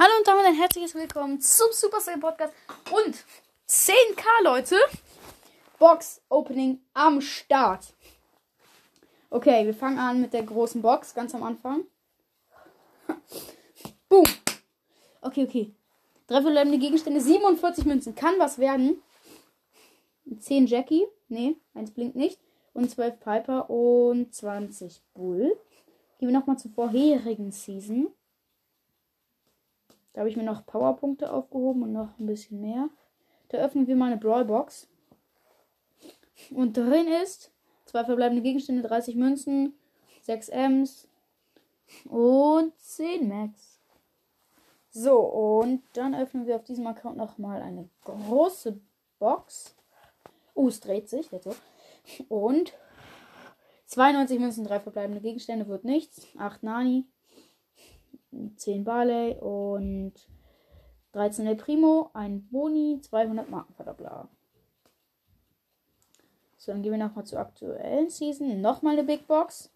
Hallo und damit ein herzliches Willkommen zum Super Saiyan Podcast und 10k Leute. Box Opening am Start. Okay, wir fangen an mit der großen Box ganz am Anfang. Boom. Okay, okay. Drei verbleibende Gegenstände, 47 Münzen. Kann was werden. 10 Jackie. Nee, eins blinkt nicht. Und 12 Piper und 20 Bull. Gehen wir nochmal zur vorherigen Season. Da habe ich mir noch Powerpunkte aufgehoben und noch ein bisschen mehr. Da öffnen wir mal eine Brawlbox. Und drin ist zwei verbleibende Gegenstände, 30 Münzen, 6 Ms und 10 Max. So, und dann öffnen wir auf diesem Account nochmal eine große Box. Oh, es dreht sich. Jetzt so. Und 92 Münzen, 3 verbleibende Gegenstände, wird nichts. 8 Nani, 10 Barley und 13 El Primo, ein Boni, 200 Markenverdoppler. So, dann gehen wir nochmal zur aktuellen Season. Nochmal eine Big Box.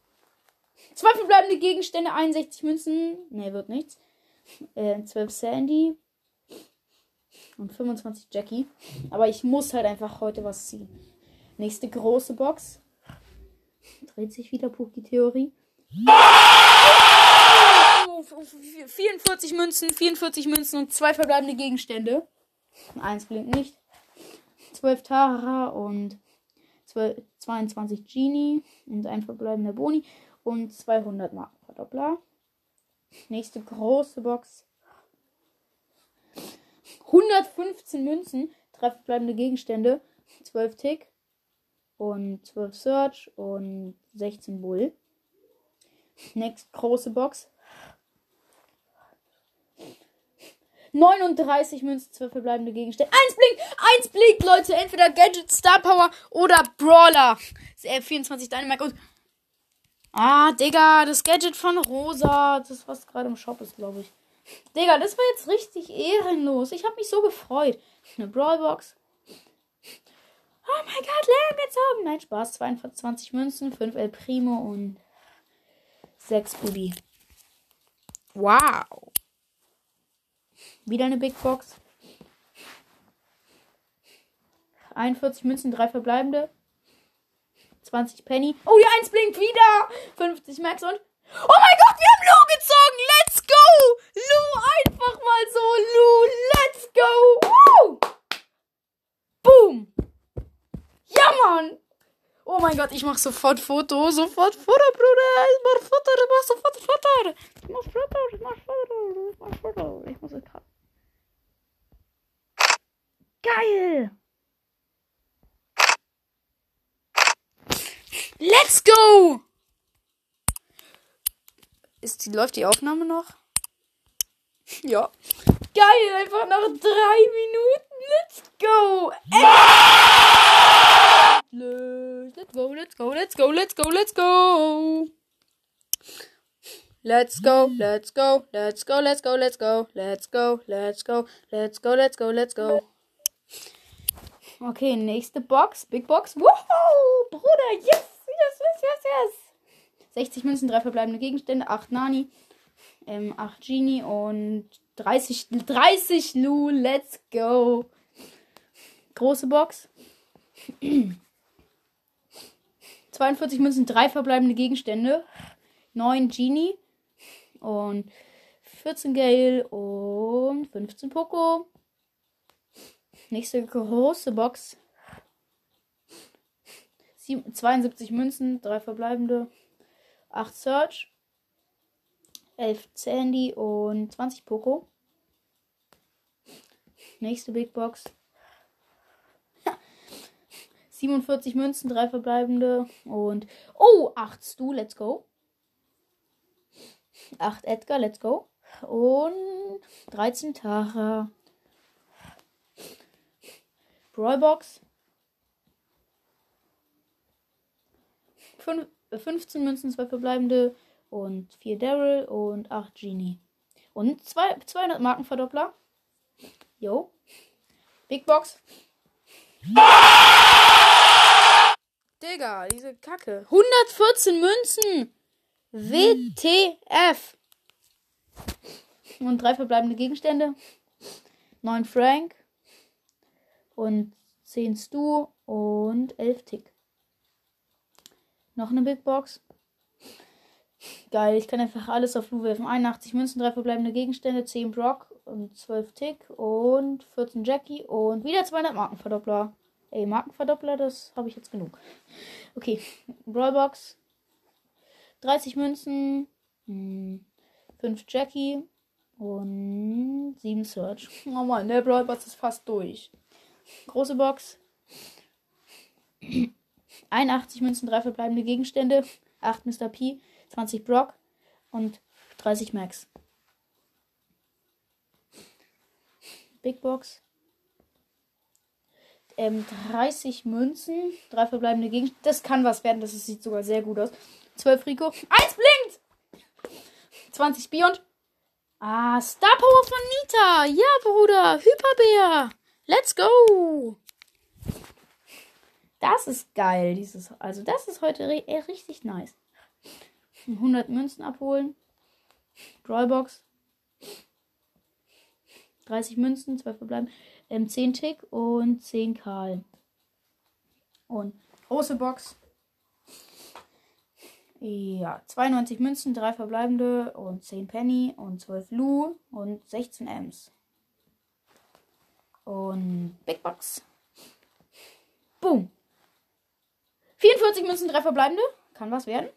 Zwei verbleibende Gegenstände, 61 Münzen. Ne, wird nichts. Äh, 12 Sandy. Und 25 Jackie. Aber ich muss halt einfach heute was ziehen. Nächste große Box. Dreht sich wieder Puki-Theorie. 44 Münzen, 44 Münzen und zwei verbleibende Gegenstände. Eins blinkt nicht. 12 Tara und 12, 22 Genie und ein verbleibender Boni und 200 Markenverdoppler. Nächste große Box. 115 Münzen, drei verbleibende Gegenstände, 12 Tick und 12 Search und 16 Bull. Nächste große Box. 39 Münzen, 12 verbleibende Gegenstände. Eins blinkt, eins blinkt, Leute. Entweder Gadget, Star Power oder Brawler. 24 Dynamite und. Ah, Digga, das Gadget von Rosa. Das, was gerade im Shop ist, glaube ich. Digga, das war jetzt richtig ehrenlos. Ich habe mich so gefreut. Eine Brawlbox. Oh mein Gott, Lärm gezogen. Nein, Spaß. 22 Münzen, 5 El Primo und 6 Bubi. Wow. Wieder eine Big Box. 41 Münzen, 3 verbleibende. 20 Penny. Oh, die 1 blinkt wieder. 50 Max und. Oh mein Gott, wir haben Lu gezogen. Let's go. Lu, einfach mal so. Lu, let's go. Woo. Boom. Ja, Mann. Oh mein Gott, ich mach sofort Foto. Sofort Foto, Bruder. Ich mach Foto. Ich mach sofort Foto. Ich mach Foto. Ich mach Foto. Ich mach Foto. Ich muss es. Geil! Let's go! Ist die, läuft die Aufnahme noch? Ja. Geil, einfach nach drei Minuten. Let's go! Let's go, let's go, let's go, let's go, let's go! Let's go, let's go, let's go, let's go, let's go, let's go, let's go, let's go, let's go, let's go. Okay, nächste Box. Big Box. Wow, Bruder, yes, yes, yes, yes, yes. 60 Münzen, drei verbleibende Gegenstände, 8 Nani, ähm, 8 Genie und 30, 30 Lu. Let's go. Große Box. 42 Münzen, drei verbleibende Gegenstände, 9 Genie und 14 Gale und 15 Poco. Nächste große Box. 72 Münzen, 3 verbleibende, 8 Search, 11 Sandy und 20 Poco. Nächste Big Box. 47 Münzen, 3 verbleibende und oh, 8 Stu, let's go. 8 Edgar, let's go. Und 13 Tara. Brawlbox. 15 Münzen, 2 verbleibende und 4 Daryl und 8 Genie. Und 2, 200 Markenverdoppler. Jo. Big Box. Digga, diese Kacke. 114 Münzen. WTF. und drei verbleibende Gegenstände. 9 Frank und 10 Stu und 11 Tick. Noch eine Big Box. Geil, ich kann einfach alles auf Lu werfen. 81 Münzen, 3 verbleibende Gegenstände, 10 Brock und 12 Tick und 14 Jackie und wieder 200 Markenverdoppler. Ey, Markenverdoppler, das habe ich jetzt genug. Okay, Brawlbox. 30 Münzen, 5 hm, Jackie und 7 Search. Oh Mann, der Brawlbox ist fast durch. Große Box. 81 Münzen, 3 verbleibende Gegenstände, 8 Mr. P, 20 Brock und 30 Max. Big Box. Ähm, 30 Münzen, 3 verbleibende Gegenstände. Das kann was werden, das sieht sogar sehr gut aus. 12 Rico. 1 blinkt! 20 Beyond. Ah, Star Power von Nita. Ja, Bruder. Hyperbär. Let's go. Das ist geil, dieses. Also, das ist heute richtig nice. 100 Münzen abholen. Drawbox. 30 Münzen, 12 verbleiben. Ähm, 10 Tick und 10 Karl. Und große Box. Ja, 92 Münzen, 3 verbleibende und 10 Penny und 12 Lu und 16 Ms. Und Big Box. Boom. 44 Münzen, 3 verbleibende. Kann was werden.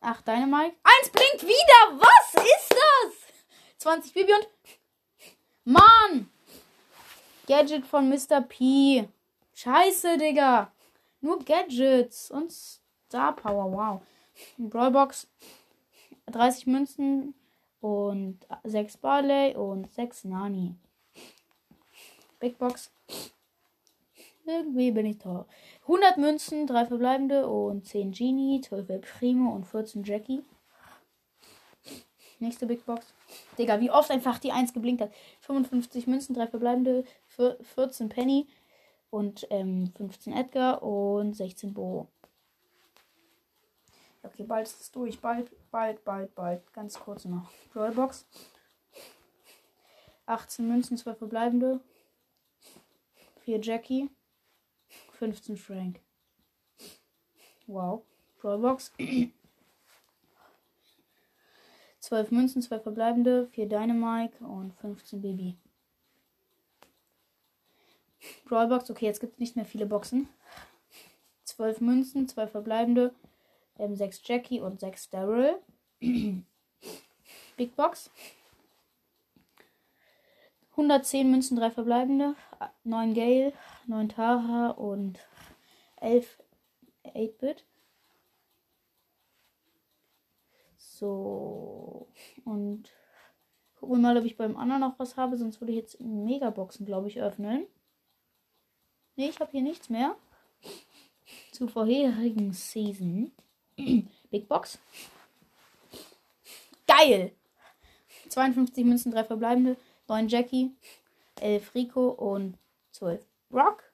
8 Dynamite. 1 blinkt wieder. Was ist das? 20 Bibi und. Mann! Gadget von Mr. P. Scheiße, Digga. Nur Gadgets und Star Power. Wow. Brawlbox. 30 Münzen und 6 Barley und 6 Nani. Big Box. Irgendwie bin ich teuer. 100 Münzen, 3 verbleibende und 10 Genie, 12 El Primo und 14 Jackie. Nächste Big Box. Digga, wie oft einfach die 1 geblinkt hat. 55 Münzen, 3 verbleibende, 14 Penny und ähm, 15 Edgar und 16 Bo. Okay, bald ist es durch. Bald, bald, bald, bald. Ganz kurz noch. Rollbox. 18 Münzen, 12 verbleibende. 4 Jackie. 15 Frank. Wow. Brawlbox. 12 Münzen, 2 verbleibende, 4 Dynamite und 15 Baby. Brawlbox, okay, jetzt gibt es nicht mehr viele Boxen. 12 Münzen, 2 verbleibende, ähm, 6 Jackie und 6 Daryl. Big Box. 110 Münzen, 3 verbleibende, 9 Gale, 9 Tara und 11 8-Bit. So. Und gucken wir mal, ob ich beim anderen noch was habe. Sonst würde ich jetzt Megaboxen, glaube ich, öffnen. Ne, ich habe hier nichts mehr. Zu vorherigen Season. Big Box. Geil! 52 Münzen, 3 verbleibende. 9 Jackie, 11 Rico und 12 Brock.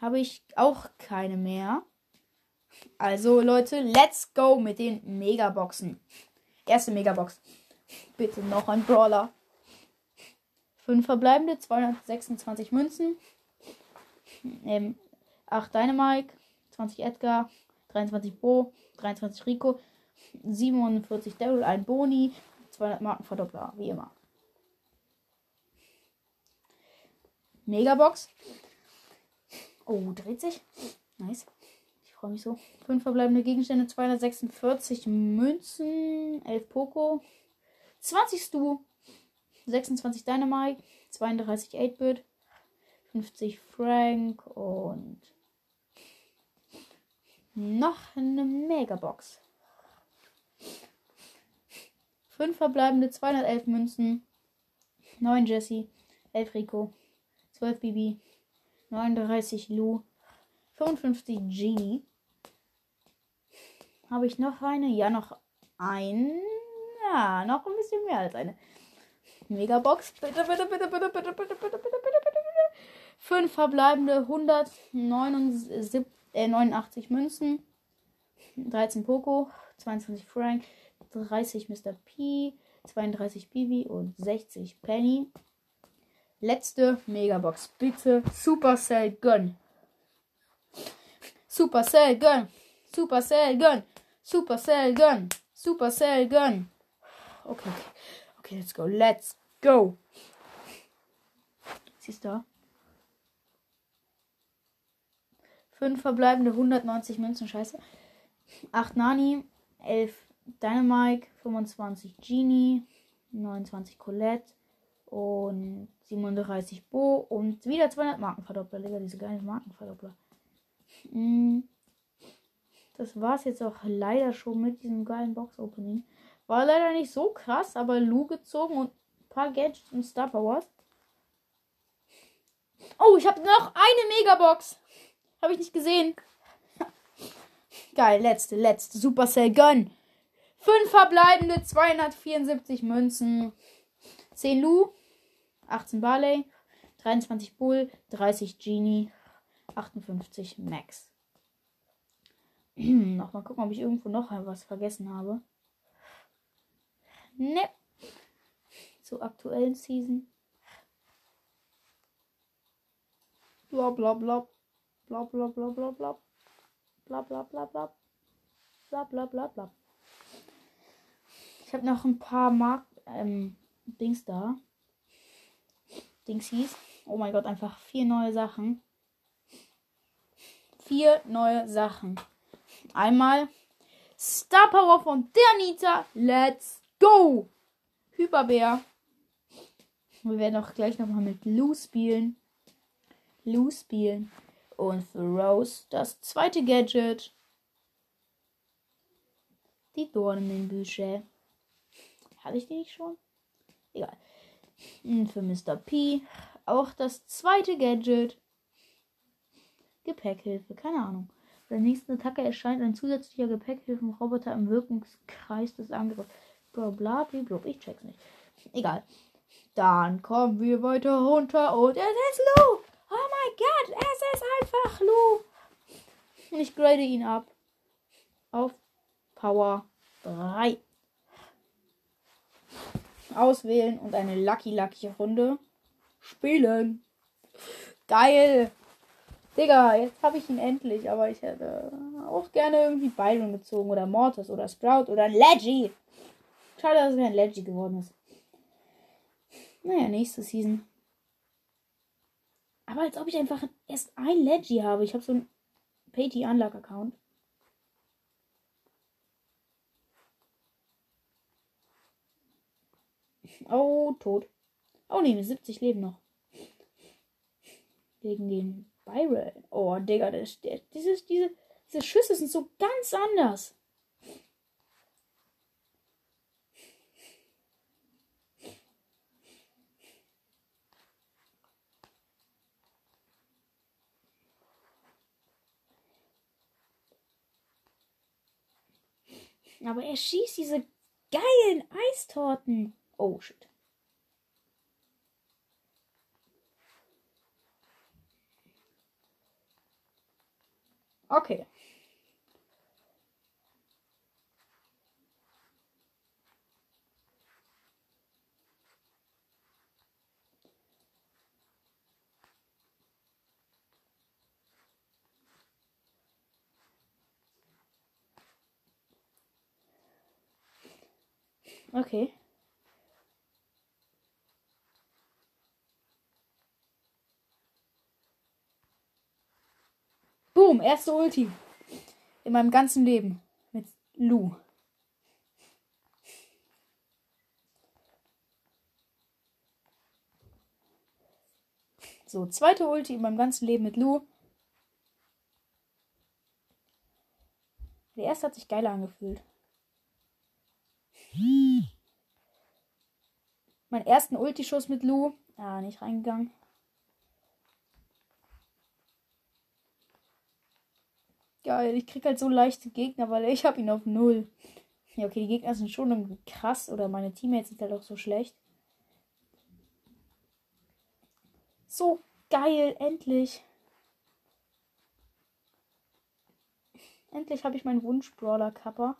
Habe ich auch keine mehr. Also Leute, let's go mit den Megaboxen. Erste Megabox. Bitte noch ein Brawler. 5 verbleibende, 226 Münzen. Ähm, 8 Dynamite, 20 Edgar, 23 Bo, 23 Rico, 47 Daryl, ein Boni, 200 Markenverdoppler, wie immer. Megabox. Oh, dreht sich. Nice. Ich freue mich so. 5 verbleibende Gegenstände, 246 Münzen, 11 Poco, 20 Stu, 26 Dynamite, 32 8-Bit, 50 Frank und noch eine Megabox. 5 verbleibende 211 Münzen, 9 Jesse, 11 Rico, 12 Bibi, 39 Lu, 55 Genie. Habe ich noch eine? Ja, noch ein. Ja, noch ein bisschen mehr als eine. Megabox. Bitte, bitte, bitte, bitte, bitte, bitte, bitte, bitte, bitte, bitte, bitte. 5 verbleibende 189 äh, Münzen. 13 Poco, 22 Frank, 30 Mr. P, 32 Bibi und 60 Penny. Letzte Megabox. Bitte Supercell Gun. Supercell Gun. Supercell Gun. Supercell Gun. Supercell Gun. Okay, okay. Okay, let's go. Let's go. Siehst du? Fünf verbleibende 190 Münzen. Scheiße. 8 Nani. 11 Dynamite. 25 Genie. 29 Colette. Und 37 Bo. Und wieder 200 Markenverdoppler. Digga, diese geilen Markenverdoppler. Mm. Das war's jetzt auch leider schon mit diesem geilen Box-Opening. War leider nicht so krass, aber Lu gezogen und ein paar Gadgets und Star Powers. Oh, ich habe noch eine Megabox. Habe ich nicht gesehen. Geil, letzte, letzte. Supercell Gun. Fünf verbleibende, 274 Münzen. 10 Lu, 18 Barley, 23 Bull, 30 Genie, 58 Max. Nochmal gucken, ob ich irgendwo noch was vergessen habe. Ne. Zur aktuellen Season. Bla bla bla. Bla bla bla bla bla. Bla bla bla bla. Bla bla bla bla. Ich habe noch ein paar Mark ähm, Dings da. Dings hieß. Oh mein Gott, einfach vier neue Sachen. Vier neue Sachen. Einmal Star Power von der Nita. Let's go! Hyperbär. Wir werden auch gleich nochmal mit Lou spielen. Lou spielen. Und für Rose das zweite Gadget. Die Dornenbüsche. Hatte ich die nicht schon? Egal. Und für Mr. P auch das zweite Gadget. Gepäckhilfe, keine Ahnung. Bei der nächsten Attacke erscheint ein zusätzlicher Gepäckhilfenroboter im Wirkungskreis des Angriffs. Bla bla bla. Ich check's nicht. Egal. Dann kommen wir weiter runter und es ist Lou. Oh mein Gott, es ist einfach Lou. Ich grade ihn ab. Auf Power 3. Auswählen und eine Lucky Lucky Runde spielen. Geil. Digga, jetzt habe ich ihn endlich, aber ich hätte auch gerne irgendwie Byron gezogen oder Mortis oder Sprout oder ein Leggy. Schade, dass es kein Leggy geworden ist. Naja, nächste Season. Aber als ob ich einfach erst ein Leggy habe. Ich habe so ein Payty Unlock Account. Oh, tot. Oh ne, 70 leben noch. Wegen den Byron. Oh, Digga, das, der, dieses, diese, diese Schüsse sind so ganz anders. Aber er schießt diese geilen Eistorten. Oh shit. Okay. Okay. Boom, erste Ulti. In meinem ganzen Leben. Mit Lu. So, zweite Ulti in meinem ganzen Leben mit Lu. Der erste hat sich geiler angefühlt. Mein ersten Ulti-Schuss mit Lu. Ah, nicht reingegangen. Geil, ich krieg halt so leichte Gegner, weil ich habe ihn auf null. Ja, okay, die Gegner sind schon irgendwie krass oder meine Teammates sind halt auch so schlecht. So geil, endlich. Endlich habe ich meinen Wunsch-Brawler-Kapper.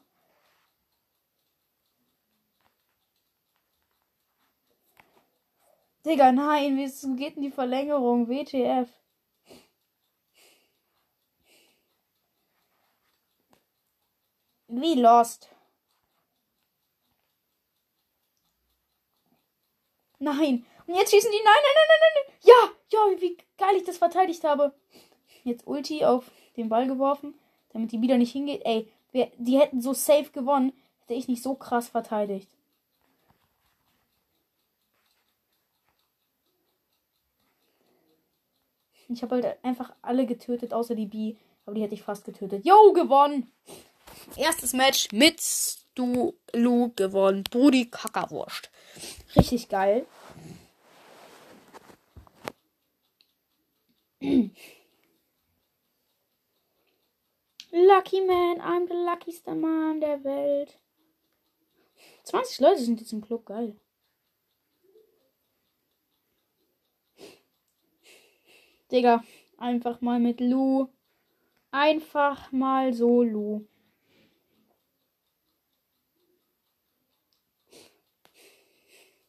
Digga, nein, wie geht denn die Verlängerung? WTF. Wie lost. Nein. Und jetzt schießen die. Nein, nein, nein, nein, nein. Ja, ja, wie geil ich das verteidigt habe. Jetzt Ulti auf den Ball geworfen, damit die wieder nicht hingeht. Ey, wir, die hätten so safe gewonnen, hätte ich nicht so krass verteidigt. Ich habe halt einfach alle getötet, außer die B. Aber die hätte ich fast getötet. Yo, gewonnen! Erstes Match mit du Lu gewonnen. Brudi Kackerwurst. Richtig geil. Lucky Man, I'm the luckiest man der Welt. 20 Leute sind jetzt im Club, geil. Digga, einfach mal mit Lu. Einfach mal so Lu.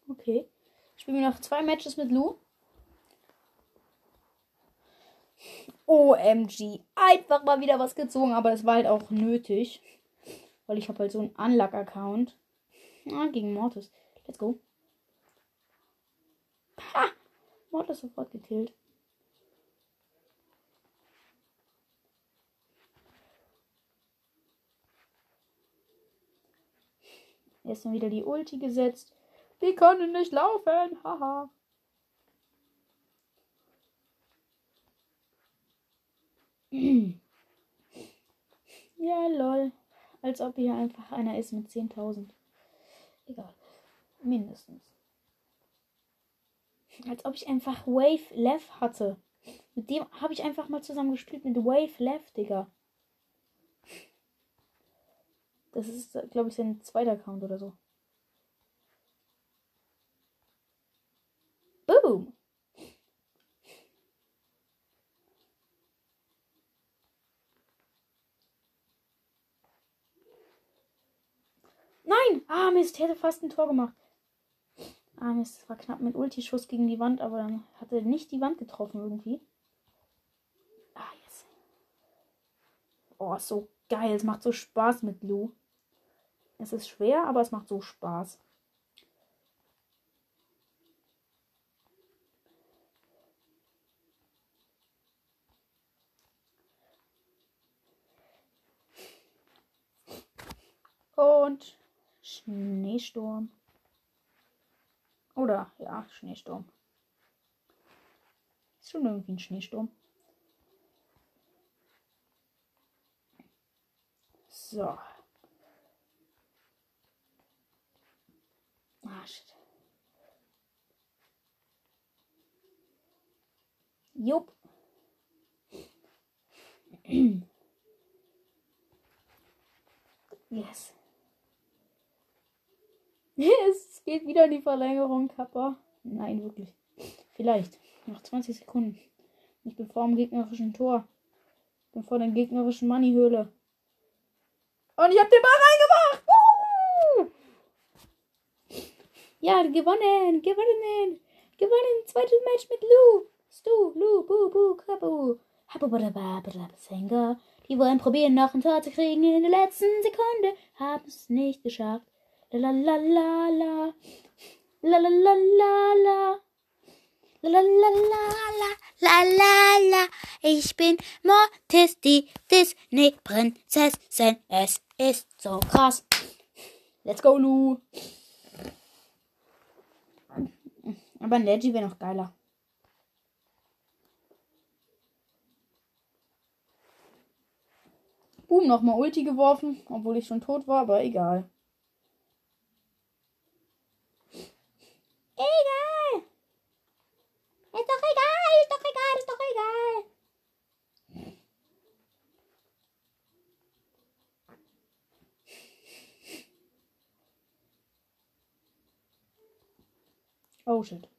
Okay. Spielen wir noch zwei Matches mit Lu. OMG. Einfach mal wieder was gezogen, aber es war halt auch nötig. Weil ich habe halt so einen Unluck-Account. Ah, gegen Mortis. Let's go. Ha! Mortis sofort gekillt. Erst mal wieder die Ulti gesetzt. Die können nicht laufen. Haha. ja, lol. Als ob hier einfach einer ist mit 10.000. Egal. Mindestens. Als ob ich einfach Wave Left hatte. Mit dem habe ich einfach mal zusammen gespielt mit Wave Left, Digga. Das ist, glaube ich, sein zweiter Account oder so. Boom. Nein! Ah, Mist, hätte fast ein Tor gemacht. Ah, es war knapp mit Ulti-Schuss gegen die Wand, aber dann hat er nicht die Wand getroffen irgendwie. Ah, yes. Oh, so geil. Es macht so Spaß mit Lou. Es ist schwer, aber es macht so Spaß. Und Schneesturm. Oder ja, Schneesturm. Ist schon irgendwie ein Schneesturm. So. Ah, shit. Jupp. yes. Es geht wieder in die Verlängerung, Kappa. Nein, wirklich. Vielleicht. Noch 20 Sekunden. Ich bin vor dem gegnerischen Tor. Ich bin vor der gegnerischen Moneyhöhle. Und ich hab den Ball reingemacht. Woo! Ja, gewonnen. Gewonnen. Gewonnen. Zweites Match mit Lu. Stu, Lu, Bu, Bu, Kabu. Die wollen probieren, noch ein Tor zu kriegen in der letzten Sekunde. Haben es nicht geschafft. La la la la. La la la la la. La la la la Ich bin Mortis, die Disney-Prinzessin. Es ist so krass. Let's go, Lu. Aber ein Leggy wäre noch geiler. Boom, nochmal Ulti geworfen, obwohl ich schon tot war, aber egal. Egal. Ist doch egal, ist doch egal, ist doch egal. Oh shit.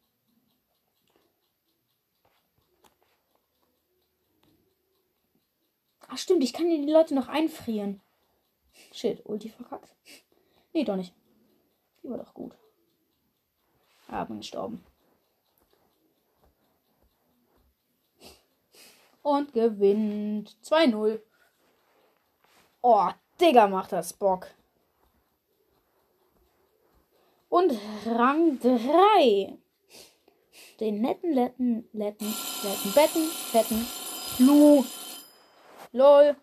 Ach stimmt, ich kann die Leute noch einfrieren. Shit, Ulti verkackt. Nee, doch nicht. Die war doch gut. Ja, gestorben. Und gewinnt 2-0. Oh, Digga, macht das Bock. Und Rang 3. Den netten, letten, letten, letten, betten, fetten, Flu. Lol.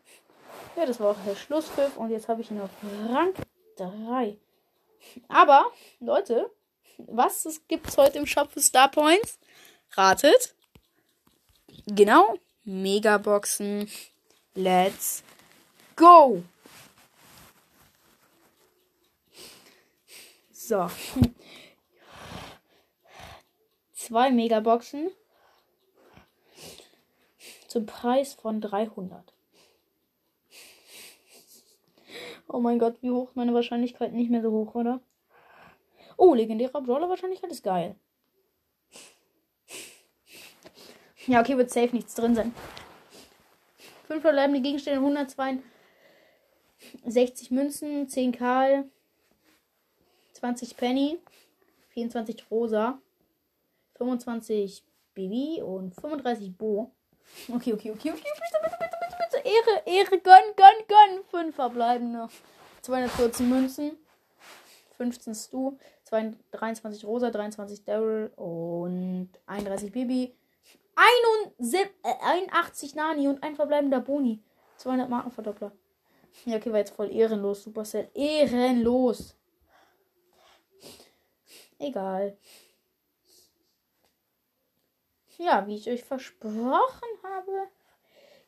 Ja, das war auch der Schlusspfiff und jetzt habe ich ihn auf Rang 3. Aber, Leute, was gibt es heute im Shop für Star Points? Ratet. Genau. Megaboxen. Let's go. So. Zwei Megaboxen. Zum Preis von 300. Oh mein Gott, wie hoch meine Wahrscheinlichkeit? Nicht mehr so hoch, oder? Oh, legendärer Brawler Wahrscheinlichkeit ist geil. Ja, okay, wird safe nichts drin sein. Fünf verbleibende Gegenstände, 162 Münzen, 10 Karl, 20 Penny, 24 Rosa, 25 Bibi und 35 Bo. Okay, okay, okay, okay, bitte, bitte, bitte, bitte, bitte. Ehre, Ehre, gönn, gönn, gönn. Fünf verbleibende. 214 Münzen. 15 Stu. 23 Rosa, 23 Daryl und 31 Bibi. 81 Nani und ein verbleibender Boni. 200 Markenverdoppler. Ja, okay, war jetzt voll ehrenlos, Supercell. Ehrenlos. Egal. Ja, wie ich euch versprochen habe,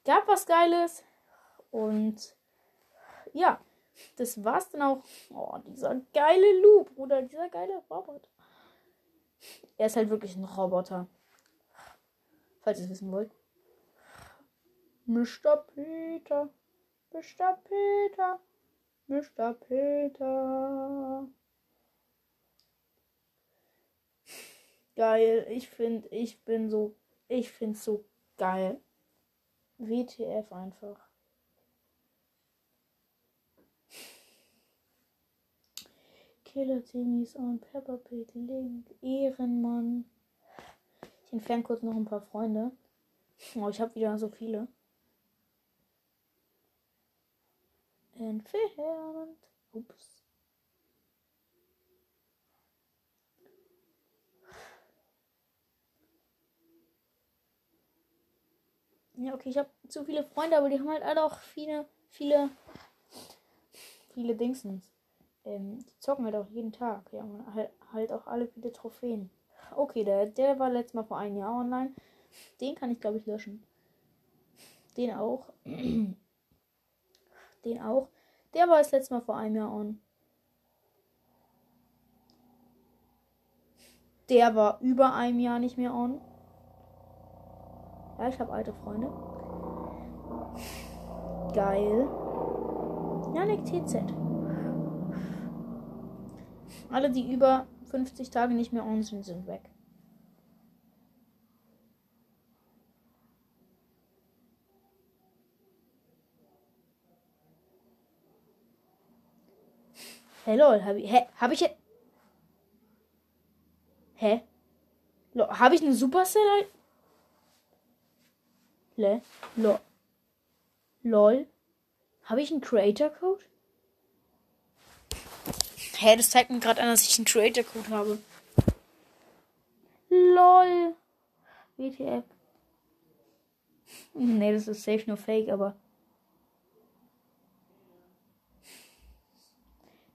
gab was Geiles. Und ja, das war's dann auch. Oh, dieser geile Loop, oder dieser geile Roboter. Er ist halt wirklich ein Roboter. Falls ihr es wissen wollt. Mr. Peter. Mr. Peter. Mr. Peter. Geil. Ich finde, ich bin so. Ich finde so geil. WTF einfach. Killer Timmys und Pepper Pig Link. Ehrenmann. Ich entferne kurz noch ein paar Freunde. Oh, ich habe wieder so viele. Entfernt. Ups. Ja, okay, ich habe zu viele Freunde, aber die haben halt alle auch viele, viele, viele Dingsens. Ähm, die zocken halt auch jeden Tag. Ja, halt, halt auch alle viele Trophäen. Okay, der, der war letztes Mal vor einem Jahr online. Den kann ich, glaube ich, löschen. Den auch. Den auch. Der war das letzte Mal vor einem Jahr on. Der war über einem Jahr nicht mehr on. Ja, ich habe alte Freunde. Geil. Janik TZ. Alle, die über 50 Tage nicht mehr on sind, sind weg. Hey lol, hab ich, hä, hab ich, hä? Lol, hab ich einen Supercell? Le, lol, lol, habe ich einen Creator Code? Hä, das zeigt mir gerade an, dass ich einen Creator Code habe. LOL. WTF. Nee, das ist safe nur fake, aber.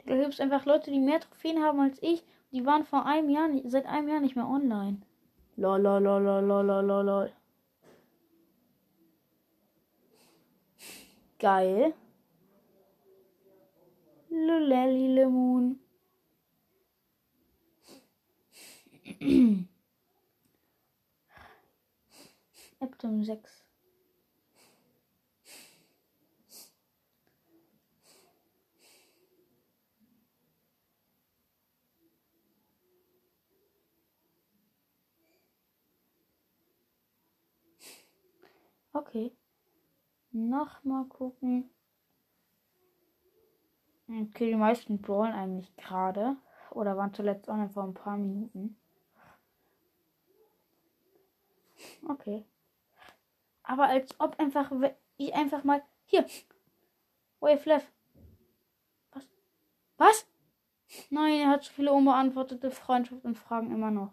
Da gibt es einfach Leute, die mehr Trophäen haben als ich. Die waren vor einem Jahr, seit einem Jahr nicht mehr online. Lol, lol, lol, lol, lol, lol, lol. Geil. Lulelli Lemon. Eptum 6. Okay. Nochmal gucken. Okay, die meisten brawlen eigentlich gerade. Oder waren zuletzt online vor ein paar Minuten. Okay. Aber als ob einfach ich einfach mal. Hier. Wave left. Was? Was? Nein, er hat so viele unbeantwortete Freundschaft und Fragen immer noch.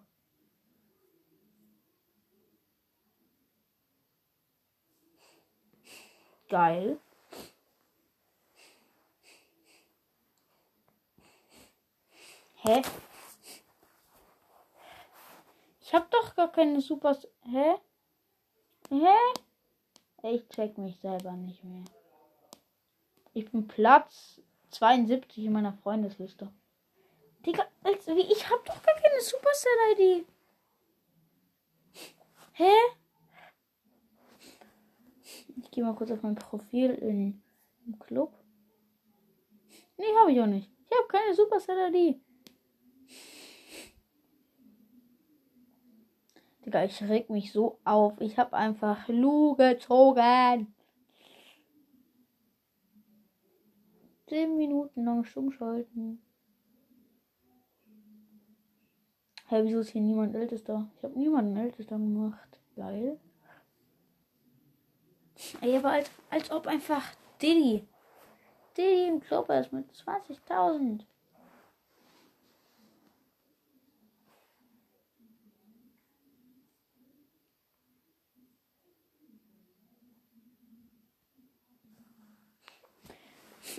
Geil. Hä? Ich hab doch gar keine Super. Hä? Hä? Ich check mich selber nicht mehr. Ich bin Platz 72 in meiner Freundesliste. Digga, als, wie, ich hab doch gar keine Supercell-ID. Hä? Ich gehe mal kurz auf mein Profil in, im Club. Nee, habe ich auch nicht. Ich habe keine Supercell-ID. Digga, ich reg mich so auf. Ich habe einfach Lu gezogen. Zehn Minuten lang stumm schalten. Hä, wieso ist hier niemand Ältester? Ich habe niemanden Ältester gemacht. Geil. Ey, aber als, als ob einfach Diddy. Diddy im Club ist mit 20.000.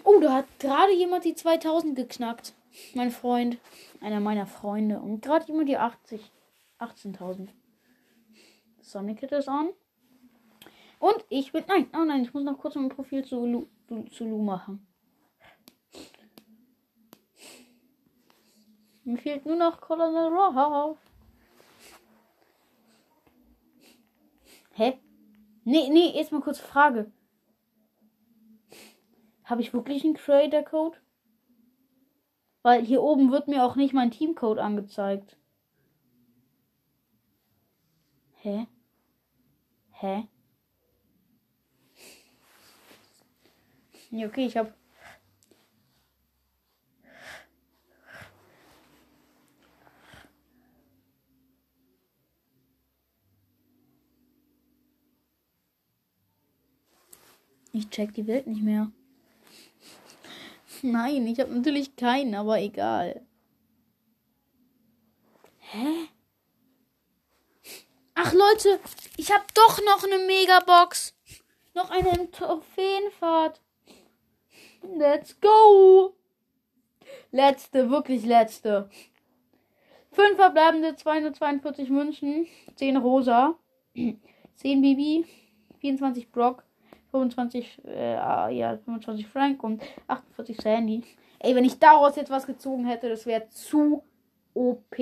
Oh, da hat gerade jemand die 2000 geknackt. Mein Freund. Einer meiner Freunde. Und gerade jemand die 80. 18.000. Sonic Hit ist an. Und ich bin. Nein, oh nein, ich muss noch kurz mein Profil zu Lu, zu Lu machen. Mir fehlt nur noch Colonel Raw. Hä? Nee, nee, jetzt mal kurz Frage. Habe ich wirklich einen Creator Code? Weil hier oben wird mir auch nicht mein Teamcode angezeigt. Hä? Hä? Ja, okay, ich habe Ich check die Welt nicht mehr. Nein, ich habe natürlich keinen, aber egal. Hä? Ach Leute, ich habe doch noch eine Megabox. Noch eine Trophäenfahrt. Let's go. Letzte, wirklich letzte. Fünf verbleibende 242 Münzen, 10 Rosa, 10 Bibi, 24 Brock, 25, äh, ja, 25 Frank und 48 Sandy. Ey, wenn ich daraus jetzt was gezogen hätte, das wäre zu OP.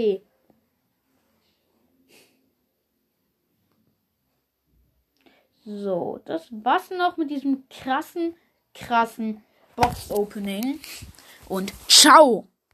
So, das war's noch mit diesem krassen, krassen Box-Opening. Und ciao!